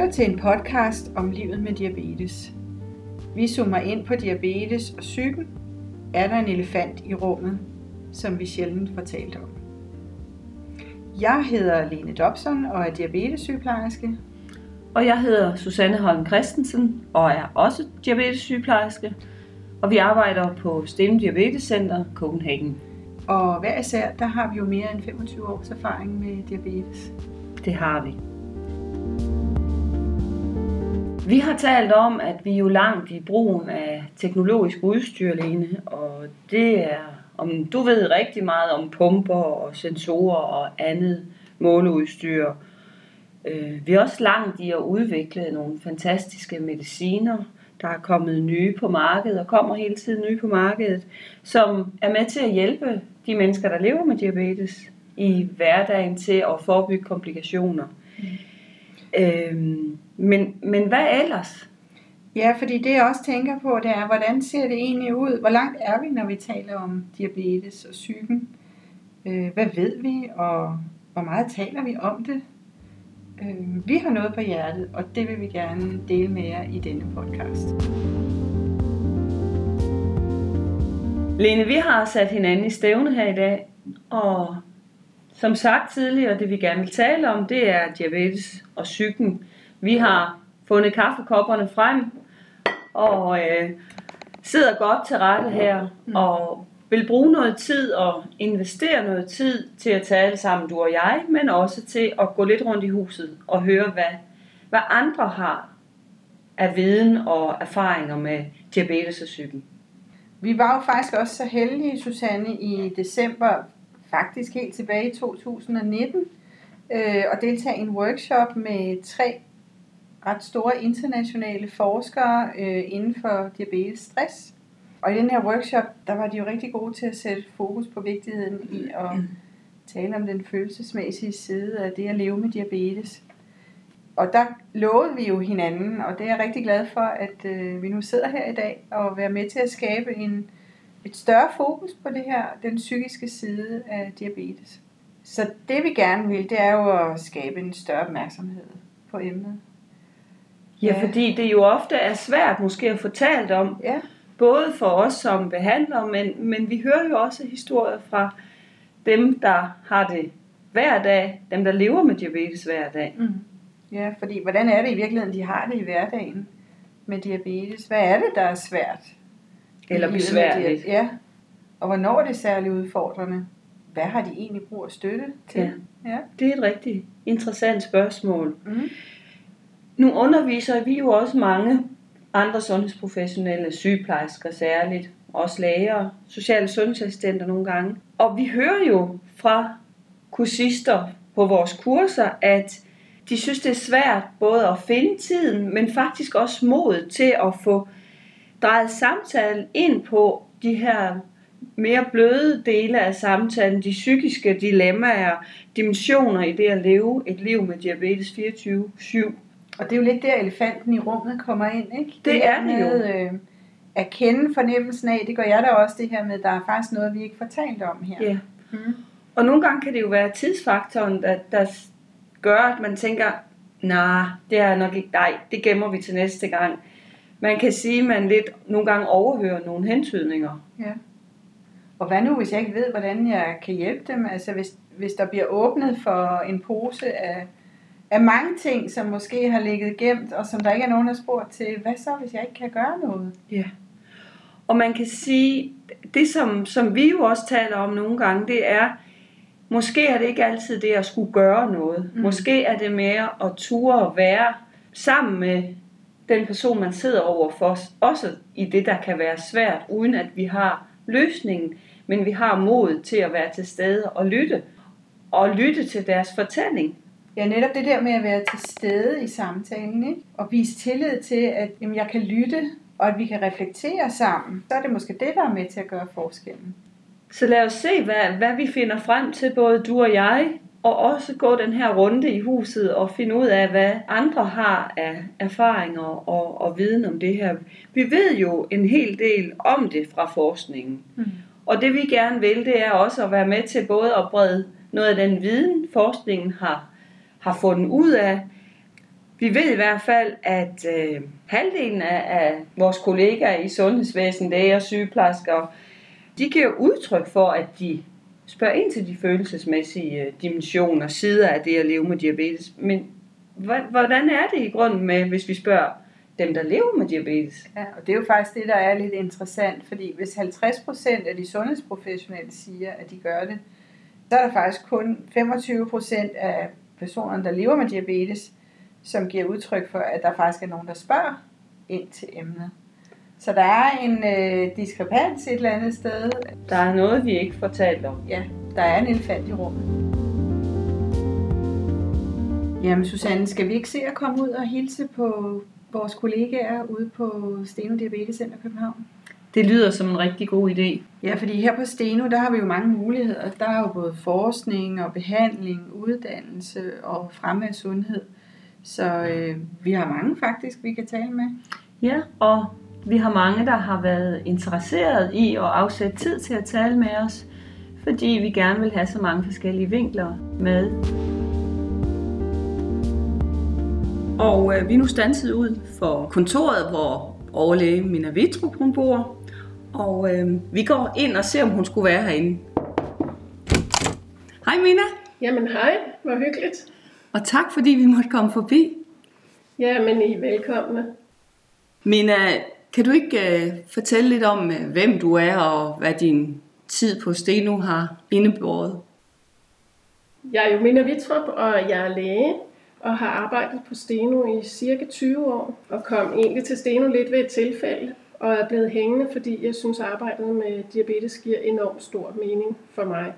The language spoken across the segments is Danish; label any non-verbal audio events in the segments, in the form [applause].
lytter til en podcast om livet med diabetes. Vi zoomer ind på diabetes og psyken. Er der en elefant i rummet, som vi sjældent får talt om? Jeg hedder Lene Dobson og er diabetessygeplejerske. Og jeg hedder Susanne Holm Christensen og er også diabetessygeplejerske. Og vi arbejder på Sten Diabetes Center Copenhagen. Og hver især, der har vi jo mere end 25 års erfaring med diabetes. Det har vi. Vi har talt om, at vi er jo langt i brugen af teknologisk udstyr, Lene, og det er, om du ved rigtig meget om pumper og sensorer og andet måleudstyr. Øh, vi er også langt i at udvikle nogle fantastiske mediciner. Der er kommet nye på markedet og kommer hele tiden nye på markedet, som er med til at hjælpe de mennesker, der lever med diabetes i hverdagen til at forebygge komplikationer. Mm. Øhm, men, men hvad ellers? Ja, fordi det jeg også tænker på, det er, hvordan ser det egentlig ud? Hvor langt er vi, når vi taler om diabetes og psyken? Øh, hvad ved vi, og hvor meget taler vi om det? Øh, vi har noget på hjertet, og det vil vi gerne dele med jer i denne podcast. Lene, vi har sat hinanden i stævne her i dag, og som sagt tidligere, det vi gerne vil tale om, det er diabetes og psyken. Vi har fundet kaffekopperne frem og øh, sidder godt til rette her mm. og vil bruge noget tid og investere noget tid til at tale sammen, du og jeg, men også til at gå lidt rundt i huset og høre, hvad, hvad andre har af viden og erfaringer med diabetes og psyken. Vi var jo faktisk også så heldige, Susanne, i december, faktisk helt tilbage i 2019, øh, og deltage i en workshop med tre ret store internationale forskere øh, inden for diabetes stress. Og i den her workshop, der var de jo rigtig gode til at sætte fokus på vigtigheden i at tale om den følelsesmæssige side af det at leve med diabetes. Og der lovede vi jo hinanden, og det er jeg rigtig glad for, at øh, vi nu sidder her i dag og være med til at skabe en, et større fokus på det her, den psykiske side af diabetes. Så det vi gerne vil, det er jo at skabe en større opmærksomhed på emnet. Ja, fordi det jo ofte er svært måske at få talt om. Ja. Både for os som behandlere, men, men vi hører jo også historier fra dem, der har det hver dag, dem der lever med diabetes hver dag. Mm. Ja, fordi hvordan er det i virkeligheden, de har det i hverdagen med diabetes? Hvad er det, der er svært? Eller besværligt. Ja, og hvornår er det særligt udfordrende? Hvad har de egentlig brug af støtte til? Ja. ja. Det er et rigtig interessant spørgsmål. Mm. Nu underviser vi jo også mange andre sundhedsprofessionelle, sygeplejersker særligt, også læger, sociale sundhedsassistenter nogle gange. Og vi hører jo fra kursister på vores kurser, at de synes, det er svært både at finde tiden, men faktisk også mod til at få drejet samtalen ind på de her mere bløde dele af samtalen, de psykiske dilemmaer, dimensioner i det at leve et liv med diabetes 24-7. Og det er jo lidt der, elefanten i rummet kommer ind, ikke? Det, det er det jo. Øh, at kende fornemmelsen af, det gør jeg da også det her med, der er faktisk noget, vi ikke får talt om her. Ja. Mm. Og nogle gange kan det jo være tidsfaktoren, der, der gør, at man tænker, nej, nah, det er nok ikke, nej, det gemmer vi til næste gang. Man kan sige, at man lidt nogle gange overhører nogle hentydninger. Ja. Og hvad nu, hvis jeg ikke ved, hvordan jeg kan hjælpe dem? Altså hvis, hvis der bliver åbnet for en pose af af mange ting, som måske har ligget gemt, og som der ikke er nogen, der spurgt til, hvad så, hvis jeg ikke kan gøre noget? Ja. Og man kan sige, det som, som vi jo også taler om nogle gange, det er, måske er det ikke altid det at skulle gøre noget. Mm. Måske er det mere at ture og være sammen med den person, man sidder over for, også i det, der kan være svært, uden at vi har løsningen, men vi har mod til at være til stede og lytte. Og lytte til deres fortælling. Ja, netop det der med at være til stede i samtalen, ikke? og vise tillid til, at jamen, jeg kan lytte, og at vi kan reflektere sammen, så er det måske det, der er med til at gøre forskellen. Så lad os se, hvad, hvad vi finder frem til, både du og jeg, og også gå den her runde i huset og finde ud af, hvad andre har af erfaringer og, og viden om det her. Vi ved jo en hel del om det fra forskningen. Mm. Og det vi gerne vil, det er også at være med til både at brede noget af den viden, forskningen har har fundet ud af, Vi ved i hvert fald, at øh, halvdelen af, af vores kollegaer i sundhedsvæsenet, læger sygeplejersker, de giver udtryk for, at de spørger ind til de følelsesmæssige øh, dimensioner, sider af det at leve med diabetes. Men hvordan er det i grunden med, hvis vi spørger dem, der lever med diabetes? Ja, og det er jo faktisk det, der er lidt interessant, fordi hvis 50% af de sundhedsprofessionelle siger, at de gør det, så er der faktisk kun 25% af personerne, der lever med diabetes, som giver udtryk for, at der faktisk er nogen, der spørger ind til emnet. Så der er en øh, diskrepans et eller andet sted. Der er noget, vi ikke får talt om. Ja, der er en elefant i rummet. Jamen Susanne, skal vi ikke se at komme ud og hilse på vores kollegaer ude på Steno Diabetes Center København? Det lyder som en rigtig god idé. Ja, fordi her på Steno, der har vi jo mange muligheder. Der er jo både forskning og behandling, uddannelse og fremme af sundhed. Så øh, vi har mange faktisk, vi kan tale med. Ja, og vi har mange, der har været interesseret i at afsætte tid til at tale med os, fordi vi gerne vil have så mange forskellige vinkler med. Og øh, vi er nu stanset ud for kontoret, hvor overlæge Mina Vitrup hun bor. Og øh, vi går ind og ser, om hun skulle være herinde. Hej Mina. Jamen hej, hvor hyggeligt. Og tak fordi vi måtte komme forbi. Ja, men I er velkomne. Mina, kan du ikke øh, fortælle lidt om, øh, hvem du er og hvad din tid på Steno har indebåret? Jeg er jo Mina Vitrup, og jeg er læge og har arbejdet på Steno i cirka 20 år, og kom egentlig til Steno lidt ved et tilfælde, og er blevet hængende, fordi jeg synes, at arbejdet med diabetes giver enormt stor mening for mig.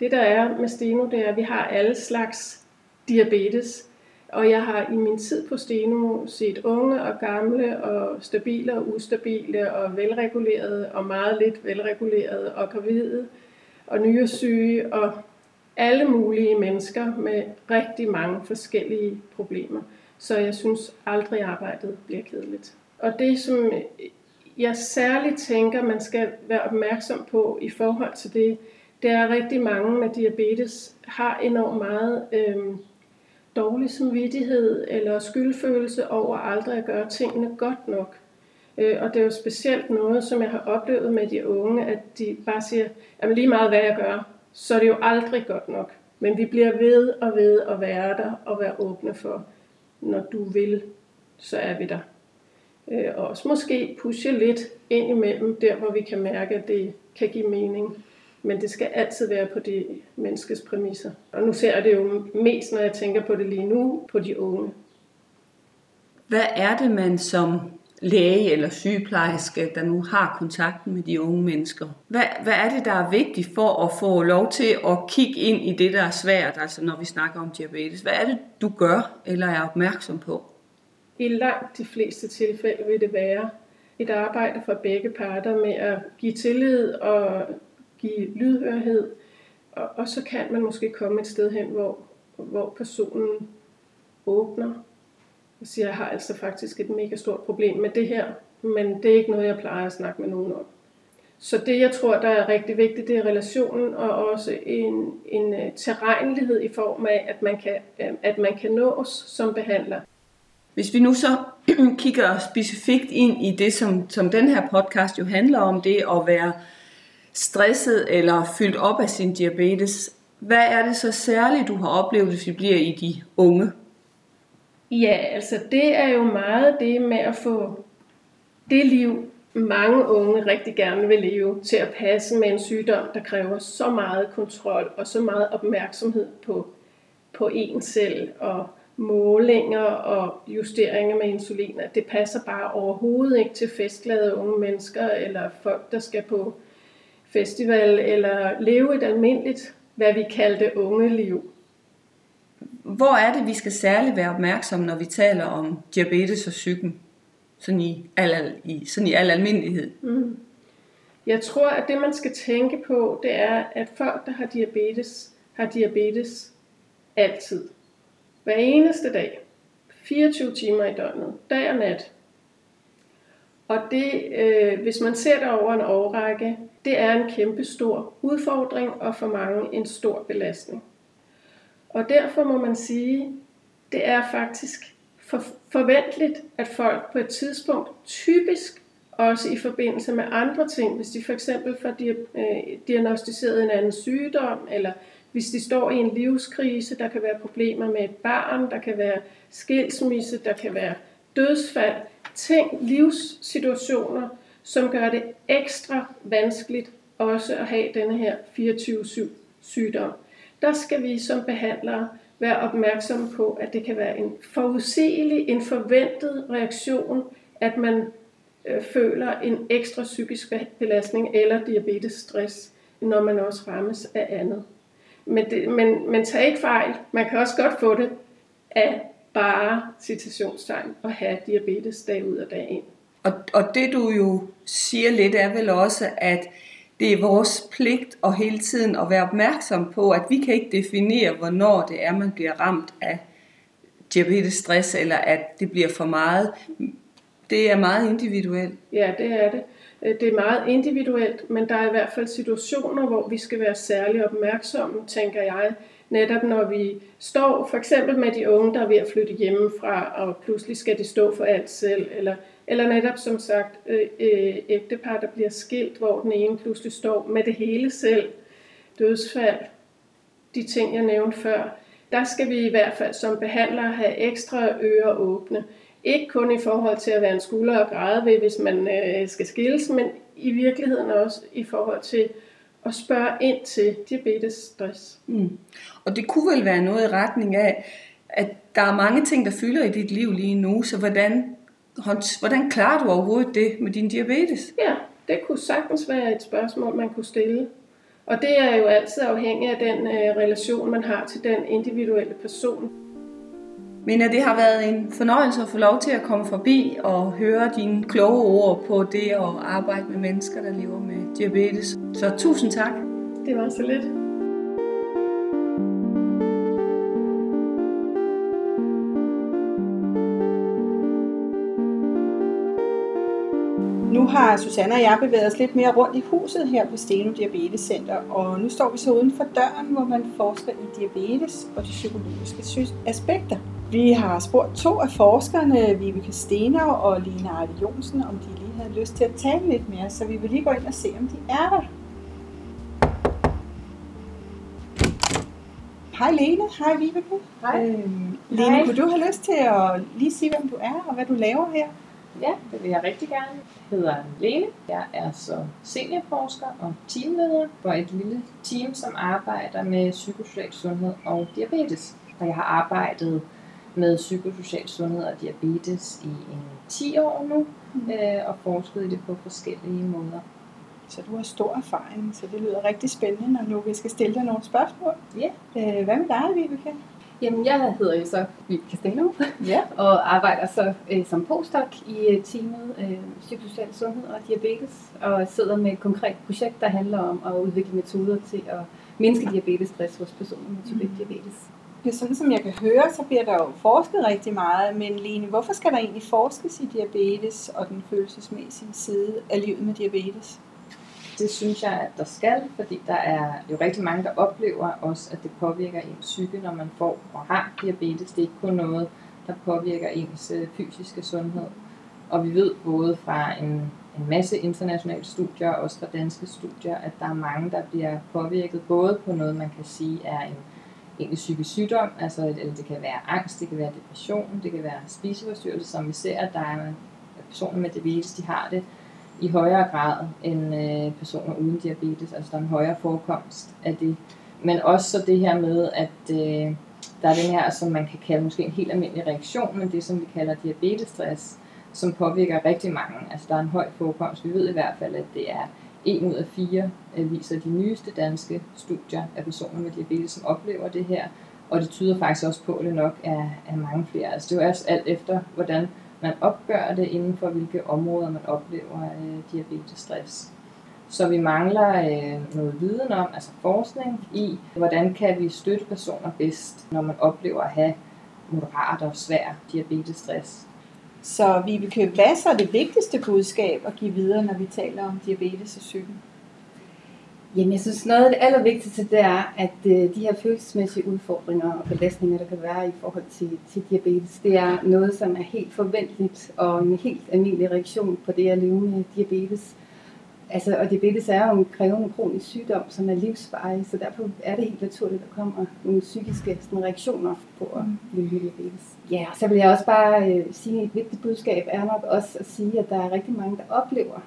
Det der er med Steno, det er, at vi har alle slags diabetes, og jeg har i min tid på Steno set unge og gamle og stabile og ustabile og velregulerede og meget lidt velregulerede og gravide og nyresyge og alle mulige mennesker med rigtig mange forskellige problemer. Så jeg synes aldrig arbejdet bliver kedeligt. Og det som jeg særligt tænker, man skal være opmærksom på i forhold til det, det er at rigtig mange med diabetes har enormt meget øh, dårlig samvittighed eller skyldfølelse over aldrig at gøre tingene godt nok. Øh, og det er jo specielt noget, som jeg har oplevet med de unge, at de bare siger, at lige meget hvad jeg gør, så er det jo aldrig godt nok. Men vi bliver ved og ved at være der og være åbne for, når du vil, så er vi der. Øh, og også måske pushe lidt ind imellem, der hvor vi kan mærke, at det kan give mening. Men det skal altid være på de menneskes præmisser. Og nu ser jeg det jo mest, når jeg tænker på det lige nu, på de unge. Hvad er det, man som læge eller sygeplejerske, der nu har kontakten med de unge mennesker. Hvad, hvad er det, der er vigtigt for at få lov til at kigge ind i det, der er svært, altså når vi snakker om diabetes? Hvad er det, du gør eller er opmærksom på? I langt de fleste tilfælde vil det være et arbejde fra begge parter med at give tillid og give lydhørhed, og, og så kan man måske komme et sted hen, hvor, hvor personen åbner og siger, jeg har altså faktisk et mega stort problem med det her, men det er ikke noget, jeg plejer at snakke med nogen om. Så det, jeg tror, der er rigtig vigtigt, det er relationen og også en, en øh, terrænlighed i form af, at man, kan, øh, at man kan nås som behandler. Hvis vi nu så [clears throat] kigger specifikt ind i det, som, som den her podcast jo handler om, det at være stresset eller fyldt op af sin diabetes, hvad er det så særligt, du har oplevet, hvis vi bliver i de unge? Ja, altså det er jo meget det med at få det liv, mange unge rigtig gerne vil leve, til at passe med en sygdom, der kræver så meget kontrol og så meget opmærksomhed på, på en selv og målinger og justeringer med insulin, at det passer bare overhovedet ikke til festglade unge mennesker eller folk, der skal på festival eller leve et almindeligt, hvad vi kaldte unge liv. Hvor er det, vi skal særligt være opmærksomme, når vi taler om diabetes og psyken? Sådan i al, i, sådan i al almindelighed. Mm. Jeg tror, at det man skal tænke på, det er, at folk, der har diabetes, har diabetes altid. Hver eneste dag. 24 timer i døgnet. Dag og nat. Og det, øh, hvis man ser det over en årrække, det er en kæmpe stor udfordring og for mange en stor belastning. Og derfor må man sige, det er faktisk for, forventeligt, at folk på et tidspunkt, typisk også i forbindelse med andre ting, hvis de for eksempel får øh, diagnostiseret en anden sygdom, eller hvis de står i en livskrise, der kan være problemer med et barn, der kan være skilsmisse, der kan være dødsfald, ting, livssituationer, som gør det ekstra vanskeligt også at have denne her 24-7 sygdom. Der skal vi som behandlere være opmærksomme på, at det kan være en forudsigelig, en forventet reaktion, at man øh, føler en ekstra psykisk belastning eller diabetesstress, når man også rammes af andet. Men, det, men, men tag ikke fejl. Man kan også godt få det af bare citationstegn og have diabetes dag ud og dag ind. Og, og det du jo siger lidt er vel også, at det er vores pligt at hele tiden at være opmærksom på, at vi kan ikke definere, hvornår det er, man bliver ramt af diabetes stress, eller at det bliver for meget. Det er meget individuelt. Ja, det er det. Øh, det er meget individuelt, men der er i hvert fald situationer, hvor vi skal være særlig opmærksomme, tænker jeg. Netop når vi står for eksempel med de unge, der er ved at flytte hjemmefra, og pludselig skal de stå for alt selv, eller eller netop som sagt øh, øh, ægtepar, der bliver skilt, hvor den ene pludselig står med det hele selv, dødsfald, de ting jeg nævnte før. Der skal vi i hvert fald som behandlere have ekstra ører åbne. Ikke kun i forhold til at være en skulder og græde ved, hvis man øh, skal skilles, men i virkeligheden også i forhold til at spørge ind til diabetes stress. Mm. Og det kunne vel være noget i retning af, at der er mange ting, der fylder i dit liv lige nu, så hvordan Hvordan klarer du overhovedet det med din diabetes? Ja, det kunne sagtens være et spørgsmål, man kunne stille. Og det er jo altid afhængigt af den øh, relation, man har til den individuelle person. Men det har været en fornøjelse at få lov til at komme forbi og høre dine kloge ord på det at arbejde med mennesker, der lever med diabetes. Så tusind tak. Det var så lidt. Nu har Susanne og jeg bevæget os lidt mere rundt i huset her på Steno Diabetes Center, og nu står vi så uden for døren, hvor man forsker i diabetes og de psykologiske aspekter. Vi har spurgt to af forskerne, Vibeke Stener og Lina Arde Jonsen, om de lige havde lyst til at tale lidt mere, så vi vil lige gå ind og se, om de er der. Hej Lene, hej Vibeke. Hej. Øhm, Lene, hej. kunne du have lyst til at lige sige, hvem du er og hvad du laver her? Ja, det vil jeg rigtig gerne. Hedder Lene. Jeg er så seniorforsker og teamleder for et lille team, som arbejder med psykosocial sundhed og diabetes. Og jeg har arbejdet med psykosocial sundhed og diabetes i en 10 år nu, mm. øh, og forsket i det på forskellige måder. Så du har stor erfaring, så det lyder rigtig spændende, når nu vi skal stille dig nogle spørgsmål. Ja. Øh, hvad med dig, Vibeke? Jamen, jeg hedder jo så Vivi Castello, ja. [laughs] og arbejder så øh, som postdoc i øh, teamet øh, Psykosocial Sundhed og Diabetes, og sidder med et konkret projekt, der handler om at udvikle metoder til at mindske diabetesstress hos personer med type mm. diabetes. Ja, sådan som jeg kan høre, så bliver der jo forsket rigtig meget, men Lene, hvorfor skal der egentlig forskes i diabetes og den følelsesmæssige side af livet med diabetes? Det synes jeg, at der skal, fordi der er jo rigtig mange, der oplever også, at det påvirker ens psyke, når man får og har diabetes. Det er ikke kun noget, der påvirker ens øh, fysiske sundhed. Og vi ved både fra en, en masse internationale studier, og også fra danske studier, at der er mange, der bliver påvirket både på noget, man kan sige er en egentlig psykisk sygdom, altså eller det kan være angst, det kan være depression, det kan være spiseforstyrrelse, som vi ser, at der er personer med diabetes, de har det i højere grad end øh, personer uden diabetes, altså der er en højere forekomst af det. Men også så det her med, at øh, der er den her, som man kan kalde måske en helt almindelig reaktion, men det som vi kalder diabetesstress, som påvirker rigtig mange. Altså der er en høj forekomst. Vi ved i hvert fald, at det er en ud af fire, øh, viser de nyeste danske studier af personer med diabetes, som oplever det her. Og det tyder faktisk også på, at det nok er, er mange flere. Altså det er jo også alt efter, hvordan man opgør det inden for hvilke områder man oplever øh, diabetesstress. Så vi mangler øh, noget viden om, altså forskning i, hvordan kan vi støtte personer bedst, når man oplever at have moderat og svær diabetesstress. Så vi vil købe, hvad er det vigtigste budskab at give videre, når vi taler om diabetes og psyken? Jamen, jeg synes, noget af det allervigtigste, det er, at øh, de her følelsesmæssige udfordringer og belastninger, der kan være i forhold til, til diabetes, det er noget, som er helt forventeligt og en helt almindelig reaktion på det at leve med diabetes. Altså, og diabetes er jo en krævende kronisk sygdom, som er livsvarig, så derfor er det helt naturligt, at der kommer nogle psykiske sådan, reaktioner på at leve med diabetes. Ja, så vil jeg også bare øh, sige, at et vigtigt budskab er nok også at sige, at der er rigtig mange, der oplever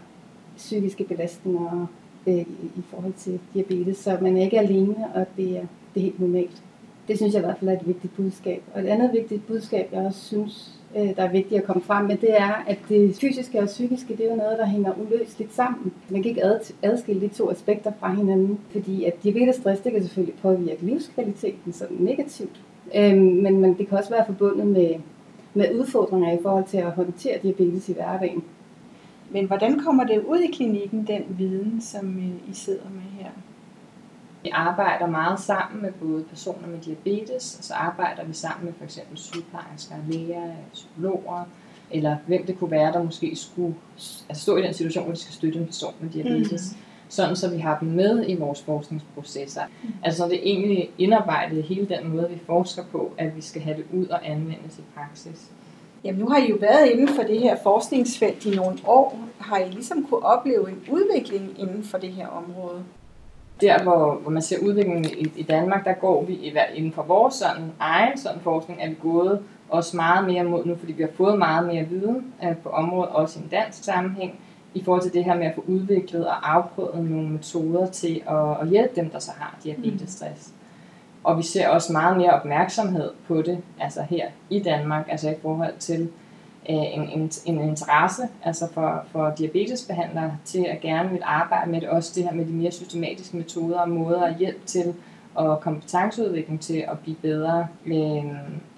psykiske belastninger øh, i, forhold til diabetes, så man er ikke alene, og det er, det er helt normalt. Det synes jeg i hvert fald er et vigtigt budskab. Og et andet vigtigt budskab, jeg også synes, øh, der er vigtigt at komme frem med, det er, at det fysiske og psykiske, det er jo noget, der hænger uløseligt sammen. Man kan ikke ad, adskille de to aspekter fra hinanden, fordi at diabetesstress, det kan selvfølgelig påvirke livskvaliteten sådan negativt, øh, men, men det kan også være forbundet med, med udfordringer i forhold til at håndtere diabetes i hverdagen. Men hvordan kommer det ud i klinikken, den viden, som øh, I sidder med her? Vi arbejder meget sammen med både personer med diabetes, og så arbejder vi sammen med for eksempel sygeplejersker, læger, psykologer, eller hvem det kunne være, der måske skulle altså stå i den situation, hvor de skal støtte en person med diabetes. Mm. Sådan så vi har dem med i vores forskningsprocesser. Mm. Altså det er egentlig indarbejdet hele den måde, vi forsker på, at vi skal have det ud og anvendes i praksis. Jamen nu har I jo været inden for det her forskningsfelt i nogle år. Har I ligesom kunne opleve en udvikling inden for det her område? Der, hvor, hvor man ser udviklingen i, i Danmark, der går vi inden for vores sådan, egen sådan forskning, er vi gået også meget mere mod nu, fordi vi har fået meget mere viden øh, på området, også i en dansk sammenhæng, i forhold til det her med at få udviklet og afprøvet nogle metoder til at, at hjælpe dem, der så har diabetesstress. Og vi ser også meget mere opmærksomhed på det, altså her i Danmark, altså i forhold til øh, en, en, en interesse altså for, for diabetesbehandlere til at gerne vil arbejde med det, også det her med de mere systematiske metoder og måder at hjælpe til og kompetenceudvikling til at blive bedre. Øh,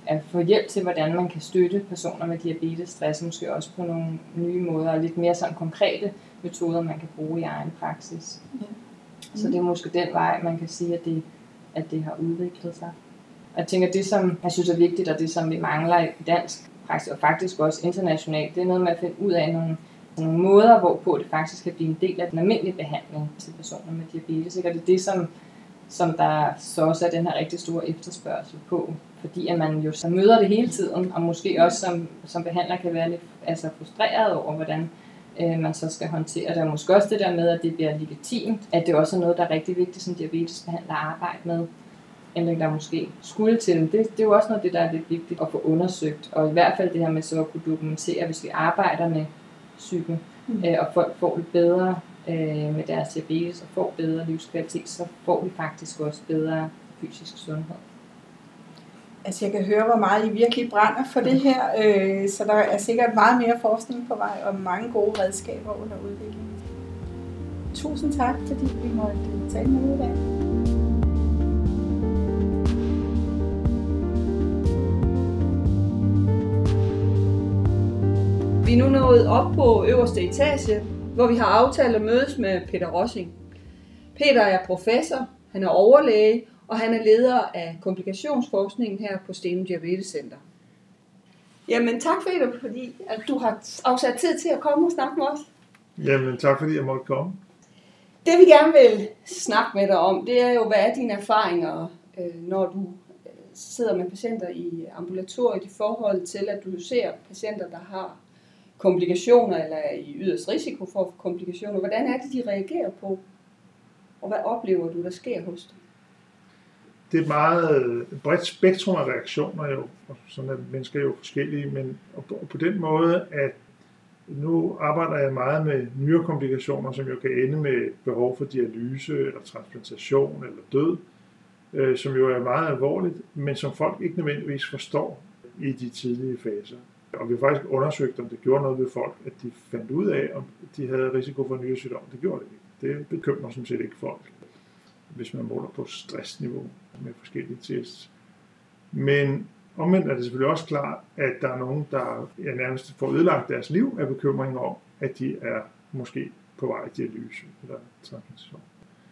at få hjælp til, hvordan man kan støtte personer med diabetes, stress, måske også på nogle nye måder, og lidt mere sådan konkrete metoder, man kan bruge i egen praksis. Ja. Mm. Så det er måske den vej, man kan sige, at det, at det har udviklet sig. Og jeg tænker, det som jeg synes er vigtigt, og det som vi mangler i dansk praksis, og faktisk også internationalt, det er noget med at finde ud af nogle, nogle måder, hvorpå det faktisk kan blive en del af den almindelige behandling til personer med diabetes. Ikke? Og det er det, som, som der så også er den her rigtig store efterspørgsel på. Fordi at man jo så møder det hele tiden, og måske også som, som behandler kan være lidt altså frustreret over, hvordan øh, man så skal håndtere det. Og måske også det der med, at det bliver legitimt, at det også er noget, der er rigtig vigtigt som diabetesbehandler at arbejde med. Ændring, der måske skulle til. Det, det er jo også noget det, der er lidt vigtigt at få undersøgt. Og i hvert fald det her med så at kunne dokumentere, hvis vi arbejder med psyken, mm. øh, og folk får det bedre øh, med deres diabetes, og får bedre livskvalitet, så får vi faktisk også bedre fysisk sundhed. Altså jeg kan høre, hvor meget I virkelig brænder for det her, øh, så der er sikkert meget mere forskning på vej, og mange gode redskaber under udvikling. Tusind tak, fordi vi måtte øh, tale med i dag. Vi er nu nået op på øverste etage, hvor vi har aftalt at mødes med Peter Rossing. Peter er professor, han er overlæge, og han er leder af komplikationsforskningen her på Steno Diabetes Center. Jamen tak Peter, fordi at du har afsat tid til at komme og snakke med os. Jamen tak fordi jeg måtte komme. Det vi gerne vil snakke med dig om, det er jo, hvad er dine erfaringer, øh, når du øh, sidder med patienter i ambulatoriet i forhold til, at du ser patienter, der har komplikationer eller er i yderst risiko for komplikationer. Hvordan er det, de reagerer på? Og hvad oplever du, der sker hos dem? Det er et meget øh, bredt spektrum af reaktioner jo, og sådan er mennesker jo forskellige, men på den måde, at nu arbejder jeg meget med nyrekomplikationer, som jo kan ende med behov for dialyse eller transplantation eller død, øh, som jo er meget alvorligt, men som folk ikke nødvendigvis forstår i de tidlige faser. Og vi har faktisk undersøgt, om det gjorde noget ved folk, at de fandt ud af, om de havde risiko for nyresygdom. Det gjorde det ikke. Det bekymrer sådan set ikke folk, hvis man måler på stressniveau med forskellige tests. Men omvendt er det selvfølgelig også klart, at der er nogen, der ja, nærmest får ødelagt deres liv af bekymring om, at de er måske på vej til dialyse eller transplantation.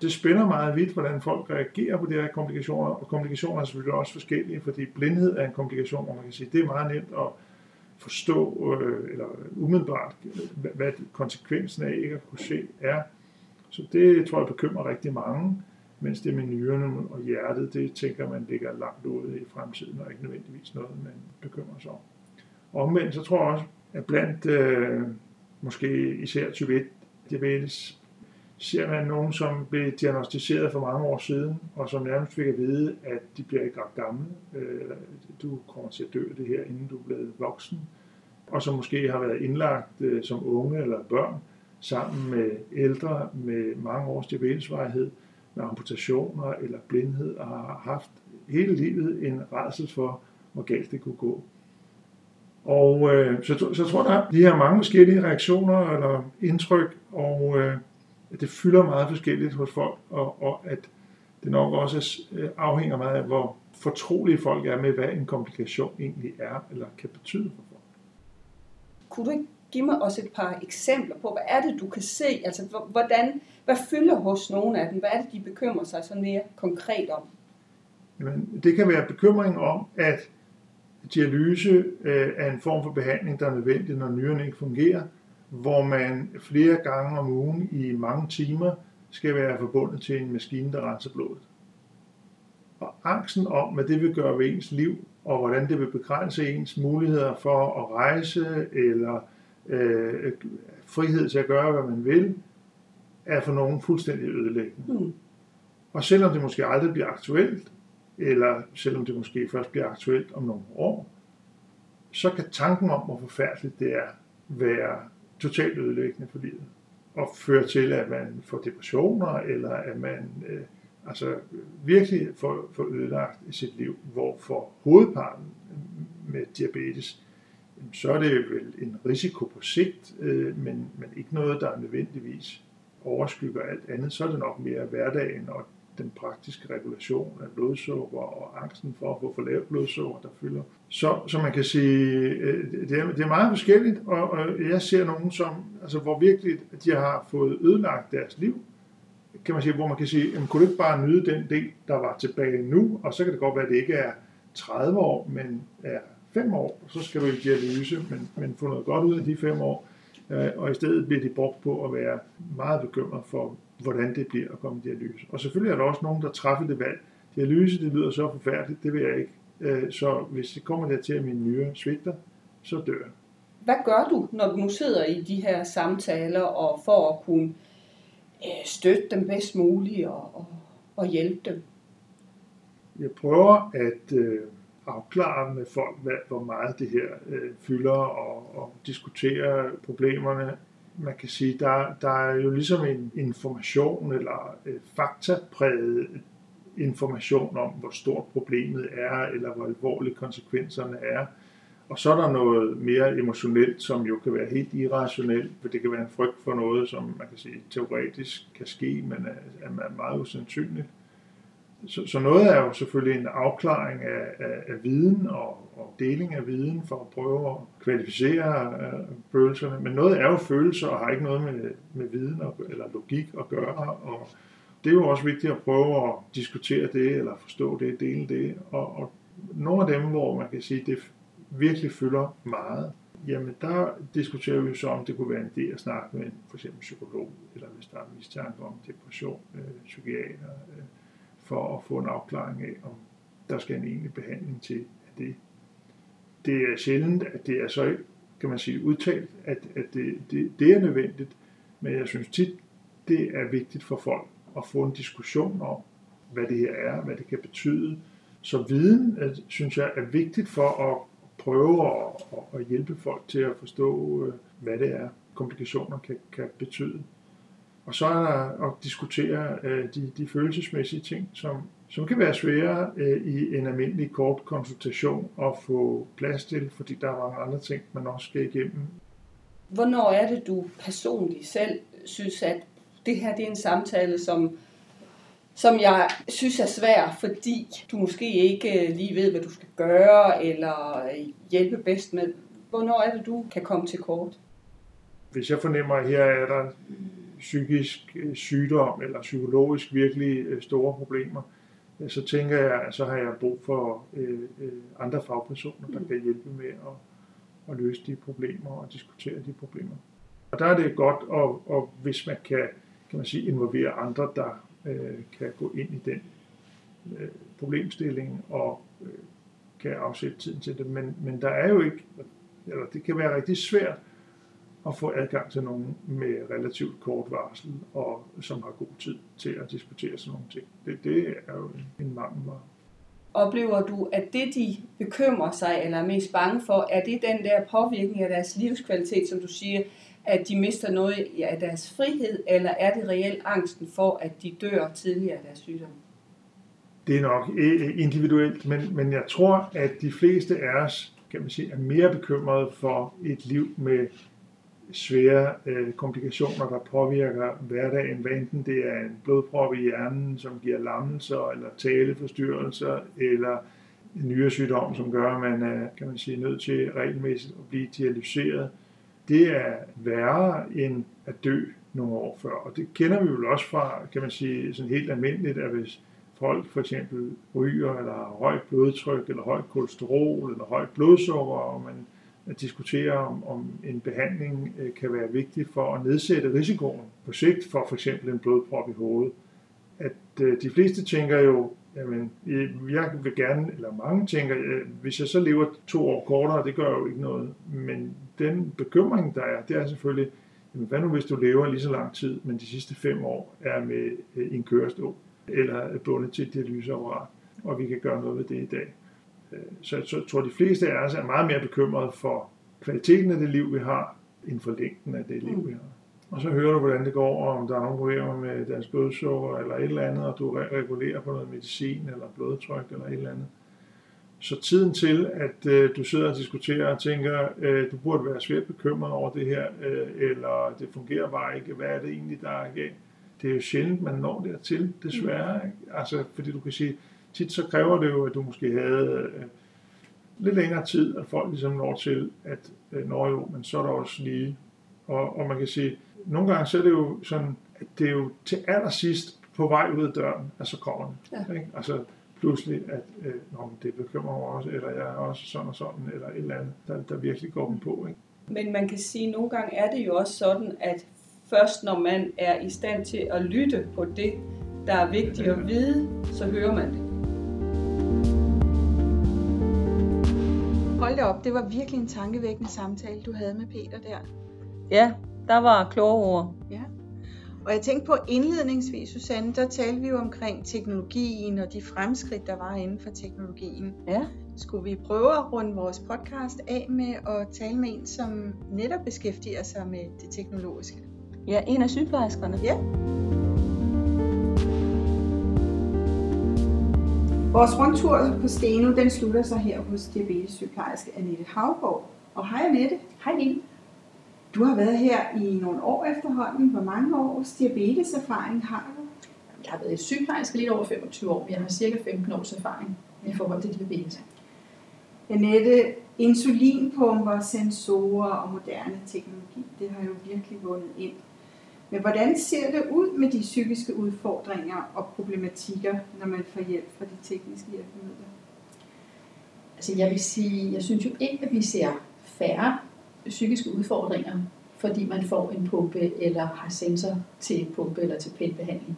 Det spænder meget vidt, hvordan folk reagerer på de her komplikationer, og komplikationer er selvfølgelig også forskellige, fordi blindhed er en komplikation, hvor man kan sige, det er meget nemt at forstå, øh, eller umiddelbart, hvad konsekvensen af ikke at kunne se er. Så det tror jeg bekymrer rigtig mange, mens det med nyrerne og hjertet, det tænker man ligger langt ude i fremtiden, og ikke nødvendigvis noget, man bekymrer sig om. Omvendt så tror jeg også, at blandt øh, måske især type 1 diabetes, ser man nogen, som blev diagnostiseret for mange år siden, og som nærmest fik at vide, at de bliver ikke ret gamle. Øh, du kommer til at dø af det her, inden du er blevet voksen. Og som måske har været indlagt øh, som unge eller børn, sammen med ældre med mange års diabetesvarighed, med amputationer eller blindhed, og har haft hele livet en redsel for, hvor galt det kunne gå. Og øh, så, så tror jeg, at de her mange forskellige reaktioner eller indtryk, og øh, at det fylder meget forskelligt hos folk, og, og at det nok også øh, afhænger meget af, hvor fortrolige folk er med, hvad en komplikation egentlig er, eller kan betyde for folk. Kunne du ikke give mig også et par eksempler på, hvad er det, du kan se? Altså, hvordan, hvad fylder hos nogle af dem? Hvad er det, de bekymrer sig så mere konkret om? Jamen, det kan være bekymring om, at dialyse øh, er en form for behandling, der er nødvendig, når nyren ikke fungerer, hvor man flere gange om ugen i mange timer skal være forbundet til en maskine, der renser blodet. Og angsten om, hvad det vil gøre ved ens liv, og hvordan det vil begrænse ens muligheder for at rejse, eller øh, frihed til at gøre, hvad man vil, er for nogen fuldstændig ødelæggende. Mm. Og selvom det måske aldrig bliver aktuelt, eller selvom det måske først bliver aktuelt om nogle år, så kan tanken om, hvor forfærdeligt det er, være totalt ødelæggende for livet. Og føre til, at man får depressioner, eller at man øh, altså virkelig får, får ødelagt i sit liv, hvor for hovedparten med diabetes, så er det vel en risiko på sigt, øh, men, men ikke noget, der nødvendigvis overskygger alt andet. Så er det nok mere hverdagen og den praktiske regulation af blodsukker og angsten for at få for lavt blodsukker, der fylder. Så, så man kan sige, øh, det er, det er meget forskelligt, og, og jeg ser nogen, som, altså, hvor virkelig de har fået ødelagt deres liv, kan man sige, hvor man kan sige, jamen, kunne du ikke bare nyde den del, der var tilbage nu, og så kan det godt være, at det ikke er 30 år, men er 5 år, så skal du i dialyse, men, men få noget godt ud af de 5 år, og i stedet bliver de brugt på at være meget bekymret for, hvordan det bliver at komme i dialyse. Og selvfølgelig er der også nogen, der træffer det valg. Dialyse, det lyder så forfærdeligt, det vil jeg ikke. Øh, så hvis det kommer der til, at min nyre svigter, så dør jeg. Hvad gør du, når du nu sidder i de her samtaler og for at kunne øh, støtte dem bedst muligt og, og, og hjælpe dem? Jeg prøver at øh, afklare med folk, hvad, hvor meget det her øh, fylder og, og diskutere problemerne man kan sige, der, der er jo ligesom en information eller øh, faktapræget information om, hvor stort problemet er, eller hvor alvorlige konsekvenserne er. Og så er der noget mere emotionelt, som jo kan være helt irrationelt, for det kan være en frygt for noget, som man kan sige teoretisk kan ske, men er, er meget usandsynligt. Så, så noget er jo selvfølgelig en afklaring af, af, af viden og, og deling af viden for at prøve at kvalificere øh, følelserne. Men noget er jo følelser og har ikke noget med, med viden og, eller logik at gøre. Og det er jo også vigtigt at prøve at diskutere det eller forstå det, dele det. Og, og nogle af dem, hvor man kan sige, at det virkelig fylder meget, jamen der diskuterer vi så, om det kunne være en idé at snakke med en for eksempel psykolog, eller hvis der er mistanke om depression, øh, psykiater, øh, for at få en afklaring af, om der skal en egentlig behandling til af det. Det er sjældent, at det er så, kan man sige, udtalt, at, at det, det, det er nødvendigt, men jeg synes tit, det er vigtigt for folk at få en diskussion om, hvad det her er, hvad det kan betyde. Så viden, øh, synes jeg, er vigtigt for at prøve at, at hjælpe folk til at forstå, øh, hvad det er, komplikationer kan, kan betyde. Og så er der at diskutere øh, de, de følelsesmæssige ting, som, som kan være svære øh, i en almindelig kort konsultation at få plads til, fordi der er mange andre ting, man også skal igennem. Hvornår er det, du personligt selv synes, at det her det er en samtale, som, som jeg synes er svær, fordi du måske ikke øh, lige ved, hvad du skal gøre, eller hjælpe bedst med. Hvornår er det, du kan komme til kort? Hvis jeg fornemmer, at her er der psykisk øh, sygdom eller psykologisk virkelig øh, store problemer, øh, så tænker jeg, at så har jeg brug for andre fagpersoner, der kan hjælpe med at, at løse de problemer og diskutere de problemer. Og der er det godt, og, og hvis man kan kan man sige, involvere andre, der øh, kan gå ind i den øh, problemstilling og øh, kan afsætte tiden til det. Men, men der er jo ikke, eller det kan være rigtig svært at få adgang til nogen med relativt kort varsel, og som har god tid til at diskutere sådan nogle ting. Det, det er jo en, mangelvare. Oplever du, at det, de bekymrer sig eller er mest bange for, er det den der påvirkning af deres livskvalitet, som du siger, at de mister noget af deres frihed, eller er det reelt angsten for, at de dør tidligere af deres sygdom? Det er nok øh, individuelt, men, men jeg tror, at de fleste af os kan man sige, er mere bekymrede for et liv med svære øh, komplikationer, der påvirker hverdagen, hvad enten det er en blodprop i hjernen, som giver lammelser, eller taleforstyrrelser, eller en nyresygdom, som gør, at man er kan man sige, nødt til regelmæssigt at blive dialyseret. Det er værre end at dø nogle år før. Og det kender vi jo også fra, kan man sige, sådan helt almindeligt, at hvis folk for eksempel ryger, eller har højt blodtryk, eller højt kolesterol, eller højt blodsukker, og man at diskutere, om, om en behandling øh, kan være vigtig for at nedsætte risikoen på sigt for for eksempel en blodprop i hovedet. At øh, de fleste tænker jo, jamen, jeg vil gerne, eller mange tænker, øh, hvis jeg så lever to år kortere, det gør jo ikke noget. Men den bekymring, der er, det er selvfølgelig, jamen, hvad nu hvis du lever lige så lang tid, men de sidste fem år er med øh, en kørestol, eller bundet til et dialyseapparat, og vi kan gøre noget ved det i dag. Øh, så jeg tror, de fleste af os er meget mere bekymrede for kvaliteten af det liv, vi har, end for længden af det liv, vi har. Og så hører du, hvordan det går, og om der er nogle problemer med deres blodsukker eller et eller andet, og du regulerer på noget medicin eller blodtryk eller et eller andet. Så tiden til, at øh, du sidder og diskuterer og tænker, øh, du burde være svært bekymret over det her, øh, eller det fungerer bare ikke, hvad er det egentlig, der er galt? Det er jo sjældent, man når dertil, desværre. Ikke? Altså, fordi du kan sige, tit så kræver det jo, at du måske havde øh, lidt længere tid, at folk ligesom når til, at øh, når jo, men så er der også lige. Og, og man kan sige, nogle gange så er det jo sådan, at det er jo til allersidst på vej ud af døren, at så kommer den. Ja. Ikke? Altså pludselig, at øh, Nå, det bekymrer mig også, eller jeg er også sådan og sådan, eller et eller andet, der, der virkelig går dem på. Ikke? Men man kan sige, at nogle gange er det jo også sådan, at først når man er i stand til at lytte på det, der er vigtigt at vide, så hører man det. Hold da op, det var virkelig en tankevækkende samtale, du havde med Peter der. Ja, der var kloge ord. Ja. Og jeg tænkte på indledningsvis, Susanne, der talte vi jo omkring teknologien og de fremskridt, der var inden for teknologien. Ja. Skulle vi prøve at runde vores podcast af med at tale med en, som netop beskæftiger sig med det teknologiske? Ja, en af sygeplejerskerne. Ja. Vores rundtur på Steno, den slutter sig her hos diabetessygeplejerske Annette Havgård. Og hej Annette. Hej Lille. Du har været her i nogle år efterhånden. Hvor mange års diabeteserfaring har du? Jeg har været sygeplejerske lidt over 25 år, men jeg har cirka 15 års erfaring i forhold til diabetes. Annette, insulinpumper, sensorer og moderne teknologi, det har jo virkelig vundet ind men hvordan ser det ud med de psykiske udfordringer og problematikker, når man får hjælp fra de tekniske hjælpemidler? Altså jeg vil sige, jeg synes jo ikke, at vi ser færre psykiske udfordringer, fordi man får en pumpe eller har sensor til pumpe eller til pindbehandling.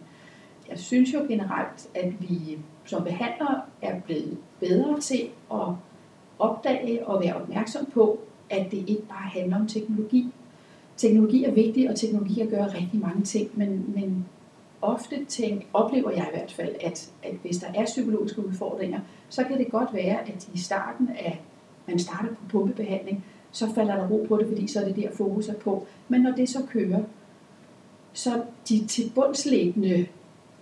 Jeg synes jo generelt, at vi som behandlere er blevet bedre til at opdage og være opmærksom på, at det ikke bare handler om teknologi, teknologi er vigtig, og teknologi gør rigtig mange ting, men, men ofte tænk, oplever jeg i hvert fald, at, at hvis der er psykologiske udfordringer, så kan det godt være, at i starten af, man starter på pumpebehandling, så falder der ro på det, fordi så er det der fokus er på. Men når det så kører, så de tilbundslæggende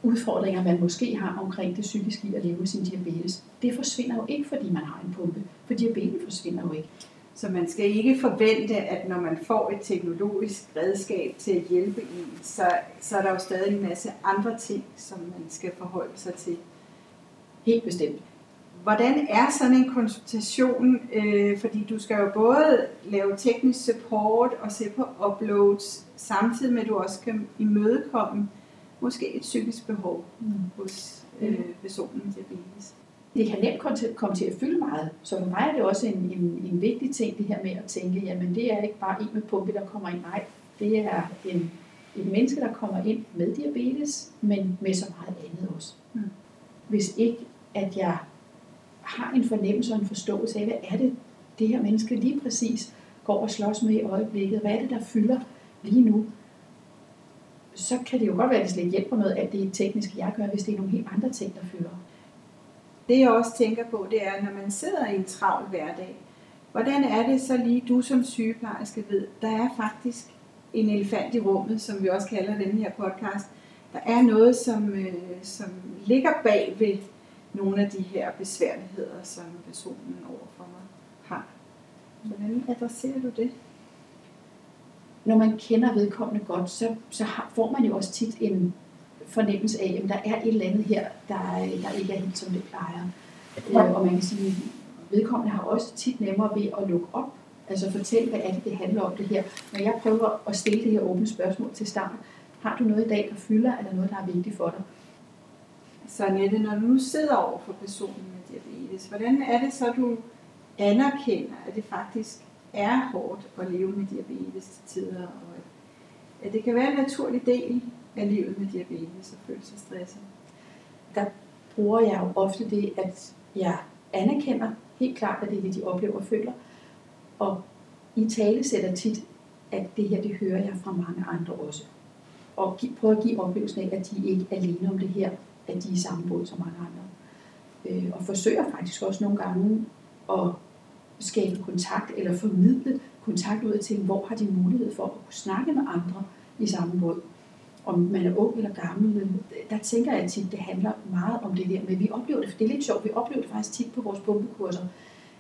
udfordringer, man måske har omkring det psykiske i at leve med sin diabetes, det forsvinder jo ikke, fordi man har en pumpe. For diabetes forsvinder jo ikke. Så man skal ikke forvente, at når man får et teknologisk redskab til at hjælpe en, så, så er der jo stadig en masse andre ting, som man skal forholde sig til. Helt bestemt. Hvordan er sådan en konsultation? Øh, fordi du skal jo både lave teknisk support og se på uploads, samtidig med at du også kan imødekomme måske et psykisk behov mm. hos øh, personen med diabetes det kan nemt komme til at fylde meget. Så for mig er det også en, en, en vigtig ting, det her med at tænke, jamen det er ikke bare en med pumpe, der kommer ind. Nej, det er en et menneske, der kommer ind med diabetes, men med så meget andet også. Mm. Hvis ikke, at jeg har en fornemmelse og en forståelse af, hvad er det, det her menneske lige præcis går og slås med i øjeblikket, hvad er det, der fylder lige nu, så kan det jo godt være, at det slet ikke hjælper noget af det tekniske, jeg gør, hvis det er nogle helt andre ting, der fylder. Det jeg også tænker på, det er, når man sidder i en travl hverdag, hvordan er det så lige du som sygeplejerske ved, der er faktisk en elefant i rummet, som vi også kalder den her podcast. Der er noget, som, øh, som ligger bag ved nogle af de her besværligheder, som personen overfor mig har. Hvordan adresserer du det? Når man kender vedkommende godt, så, så har, får man jo også tit en fornemmelse af, at der er et eller andet her, der, der ikke er helt som det plejer. Øh, og man kan sige, vedkommende har også tit nemmere ved at lukke op, altså fortælle, hvad er det, det handler om det her. Når jeg prøver at stille det her åbne spørgsmål til start, har du noget i dag, der fylder, eller noget, der er vigtigt for dig? Så Annette, når du nu sidder over for personen med diabetes, hvordan er det så, du anerkender, at det faktisk er hårdt at leve med diabetes til tider, og at, at det kan være en naturlig del af livet med diabetes og føle sig stresset? Der bruger jeg jo ofte det, at jeg anerkender helt klart, at det er det, de oplever og føler, og i tale sætter tit, at det her, det hører jeg fra mange andre også. Og gi- prøver at give oplevelsen af, at de ikke er alene om det her, at de er i samme båd som mange andre. Øh, og forsøger faktisk også nogle gange at skabe kontakt eller formidle kontakt ud til, hvor har de mulighed for at kunne snakke med andre i samme båd. Om man er ung eller gammel, men der tænker jeg tit, det handler meget om det der. Men vi oplever det, for det er lidt sjovt, vi oplever det faktisk tit på vores pumpekurser,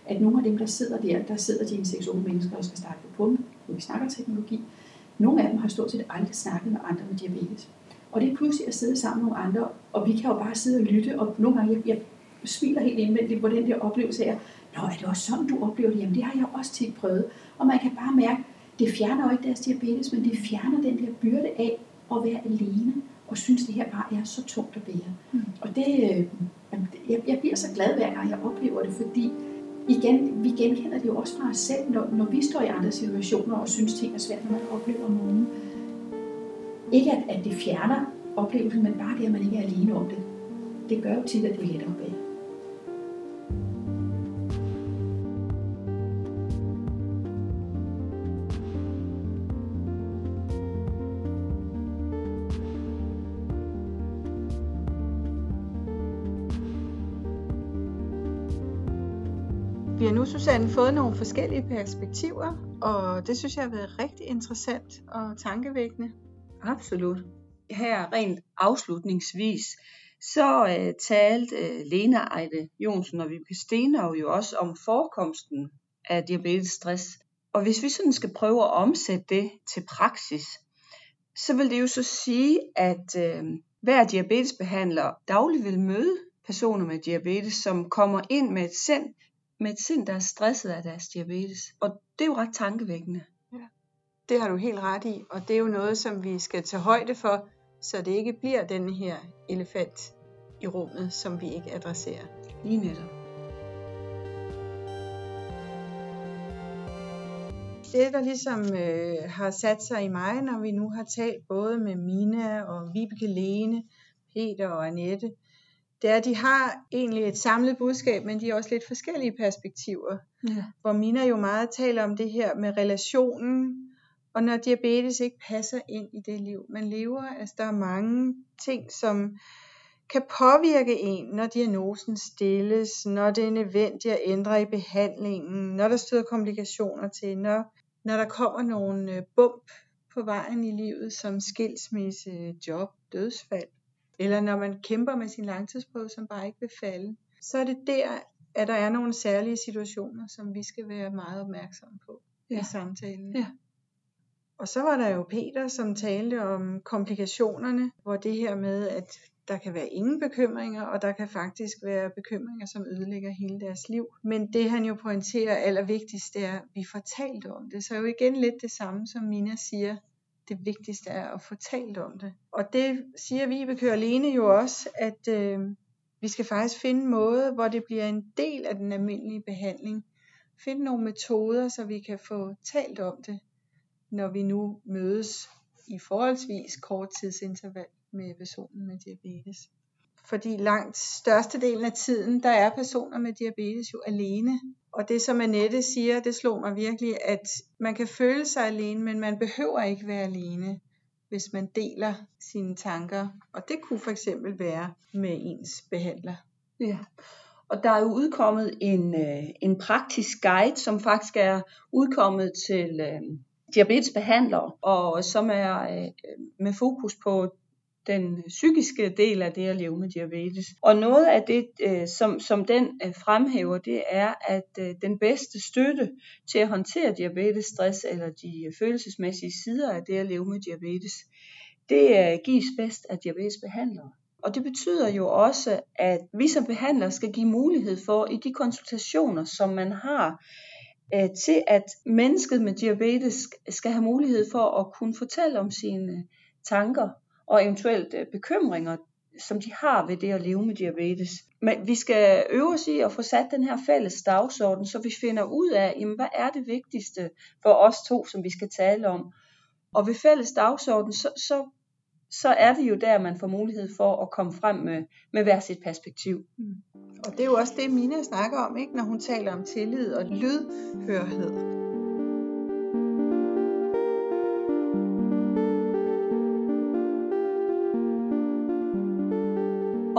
at nogle af dem, der sidder der, der sidder de en 6 mennesker og skal starte på pumpe, hvor vi snakker teknologi. Nogle af dem har stort set aldrig snakket med andre med diabetes. Og det er pludselig at sidde sammen med nogle andre, og vi kan jo bare sidde og lytte, og nogle gange, jeg, jeg smiler helt indvendigt på den der oplevelse af, Nå, er det også sådan, du oplever det? Jamen, det har jeg også tit prøvet. Og man kan bare mærke, det fjerner jo ikke deres diabetes, men det fjerner den der byrde af at være alene, og synes, det her bare er så tungt at bære. Mm. Og det, øh, jeg, jeg bliver så glad hver gang, jeg oplever det, fordi igen, vi genkender det jo også fra os selv, når, når vi står i andre situationer og synes, ting er svært, når man oplever nogen. Ikke at, at det fjerner oplevelsen, men bare det, at man ikke er alene om det. Det gør jo tit, at det er lettere at bære. Susanne, fået nogle forskellige perspektiver, og det synes jeg har været rigtig interessant og tankevækkende. Absolut. Her rent afslutningsvis, så uh, talte uh, Lena Ejde Jonsen og Vibeke Stenov jo også om forekomsten af diabetes stress. Og hvis vi sådan skal prøve at omsætte det til praksis, så vil det jo så sige, at uh, hver diabetesbehandler dagligt vil møde personer med diabetes, som kommer ind med et sind, med et sind, der er stresset af deres diabetes. Og det er jo ret tankevækkende. Det har du helt ret i, og det er jo noget, som vi skal tage højde for, så det ikke bliver den her elefant i rummet, som vi ikke adresserer. Lige netop. Det, der ligesom øh, har sat sig i mig, når vi nu har talt både med Mina og Vibeke Lene, Peter og Annette, det er, at de har egentlig et samlet budskab, men de er også lidt forskellige perspektiver. Ja. Hvor Mina jo meget taler om det her med relationen, og når diabetes ikke passer ind i det liv, man lever. Altså der er mange ting, som kan påvirke en, når diagnosen stilles, når det er nødvendigt at ændre i behandlingen, når der støder komplikationer til, når, når der kommer nogle øh, bump på vejen i livet, som skilsmisse, job, dødsfald, eller når man kæmper med sin langtidsprøve, som bare ikke vil falde, så er det der, at der er nogle særlige situationer, som vi skal være meget opmærksomme på ja. i samtalen. Ja. Og så var der jo Peter, som talte om komplikationerne, hvor det her med, at der kan være ingen bekymringer, og der kan faktisk være bekymringer, som ødelægger hele deres liv. Men det han jo pointerer allervigtigst, det er, at vi får talt om det. Så er jo igen lidt det samme, som Mina siger. Det vigtigste er at få talt om det. Og det siger Vibeke alene jo også, at øh, vi skal faktisk finde en måde, hvor det bliver en del af den almindelige behandling. Finde nogle metoder, så vi kan få talt om det, når vi nu mødes i forholdsvis kort tidsinterval med personen med diabetes. Fordi langt størstedelen af tiden, der er personer med diabetes jo alene. Og det som Annette siger, det slog mig virkelig, at man kan føle sig alene, men man behøver ikke være alene, hvis man deler sine tanker. Og det kunne for eksempel være med ens behandler. Ja. Og der er jo udkommet en, øh, en praktisk guide, som faktisk er udkommet til øh, diabetesbehandlere, og som er øh, med fokus på den psykiske del af det at leve med diabetes. Og noget af det, øh, som, som den øh, fremhæver, det er, at øh, den bedste støtte til at håndtere diabetes, stress eller de følelsesmæssige sider af det at leve med diabetes, det gives bedst af diabetesbehandlere. Og det betyder jo også, at vi som behandlere skal give mulighed for i de konsultationer, som man har, til at mennesket med diabetes skal have mulighed for at kunne fortælle om sine tanker og eventuelt øh, bekymringer, som de har ved det at leve med diabetes. Men vi skal øve os i at få sat den her fælles dagsorden, så vi finder ud af, jamen, hvad er det vigtigste for os to, som vi skal tale om. Og ved fælles dagsorden, så, så, så er det jo der, man får mulighed for at komme frem med, med hver sit perspektiv. Mm. Og det er jo også det, Mina snakker om, ikke, når hun taler om tillid og lydhørhed.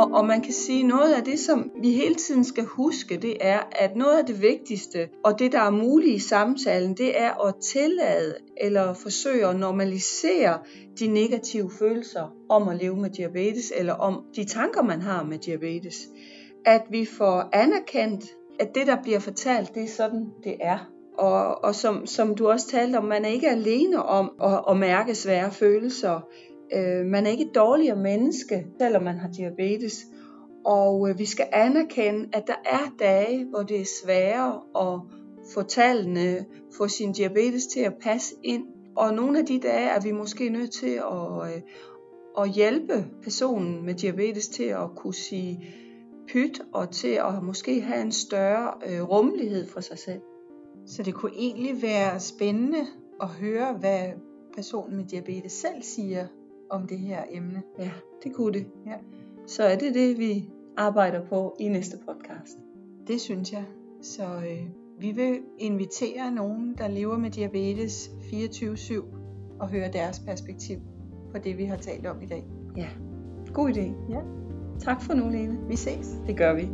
Og, og man kan sige, noget af det, som vi hele tiden skal huske, det er, at noget af det vigtigste, og det, der er muligt i samtalen, det er at tillade eller forsøge at normalisere de negative følelser om at leve med diabetes, eller om de tanker, man har med diabetes. At vi får anerkendt, at det, der bliver fortalt, det er sådan, det er. Og, og som, som du også talte om, man er ikke alene om at, at mærke svære følelser. Øh, man er ikke et dårligere menneske, selvom man har diabetes. Og øh, vi skal anerkende, at der er dage, hvor det er sværere at få tallene, få sin diabetes til at passe ind. Og nogle af de dage er vi måske nødt til at, øh, at hjælpe personen med diabetes til at kunne sige pyt og til at måske have en større øh, rummelighed for sig selv. Så det kunne egentlig være spændende at høre, hvad personen med diabetes selv siger om det her emne. Ja, det kunne det. Ja. Så er det det, vi arbejder på i næste podcast. Det synes jeg. Så øh, vi vil invitere nogen, der lever med diabetes 24-7 og høre deres perspektiv på det, vi har talt om i dag. Ja, god idé. Ja. Tak for nu, Lene. Vi ses. Det gør vi.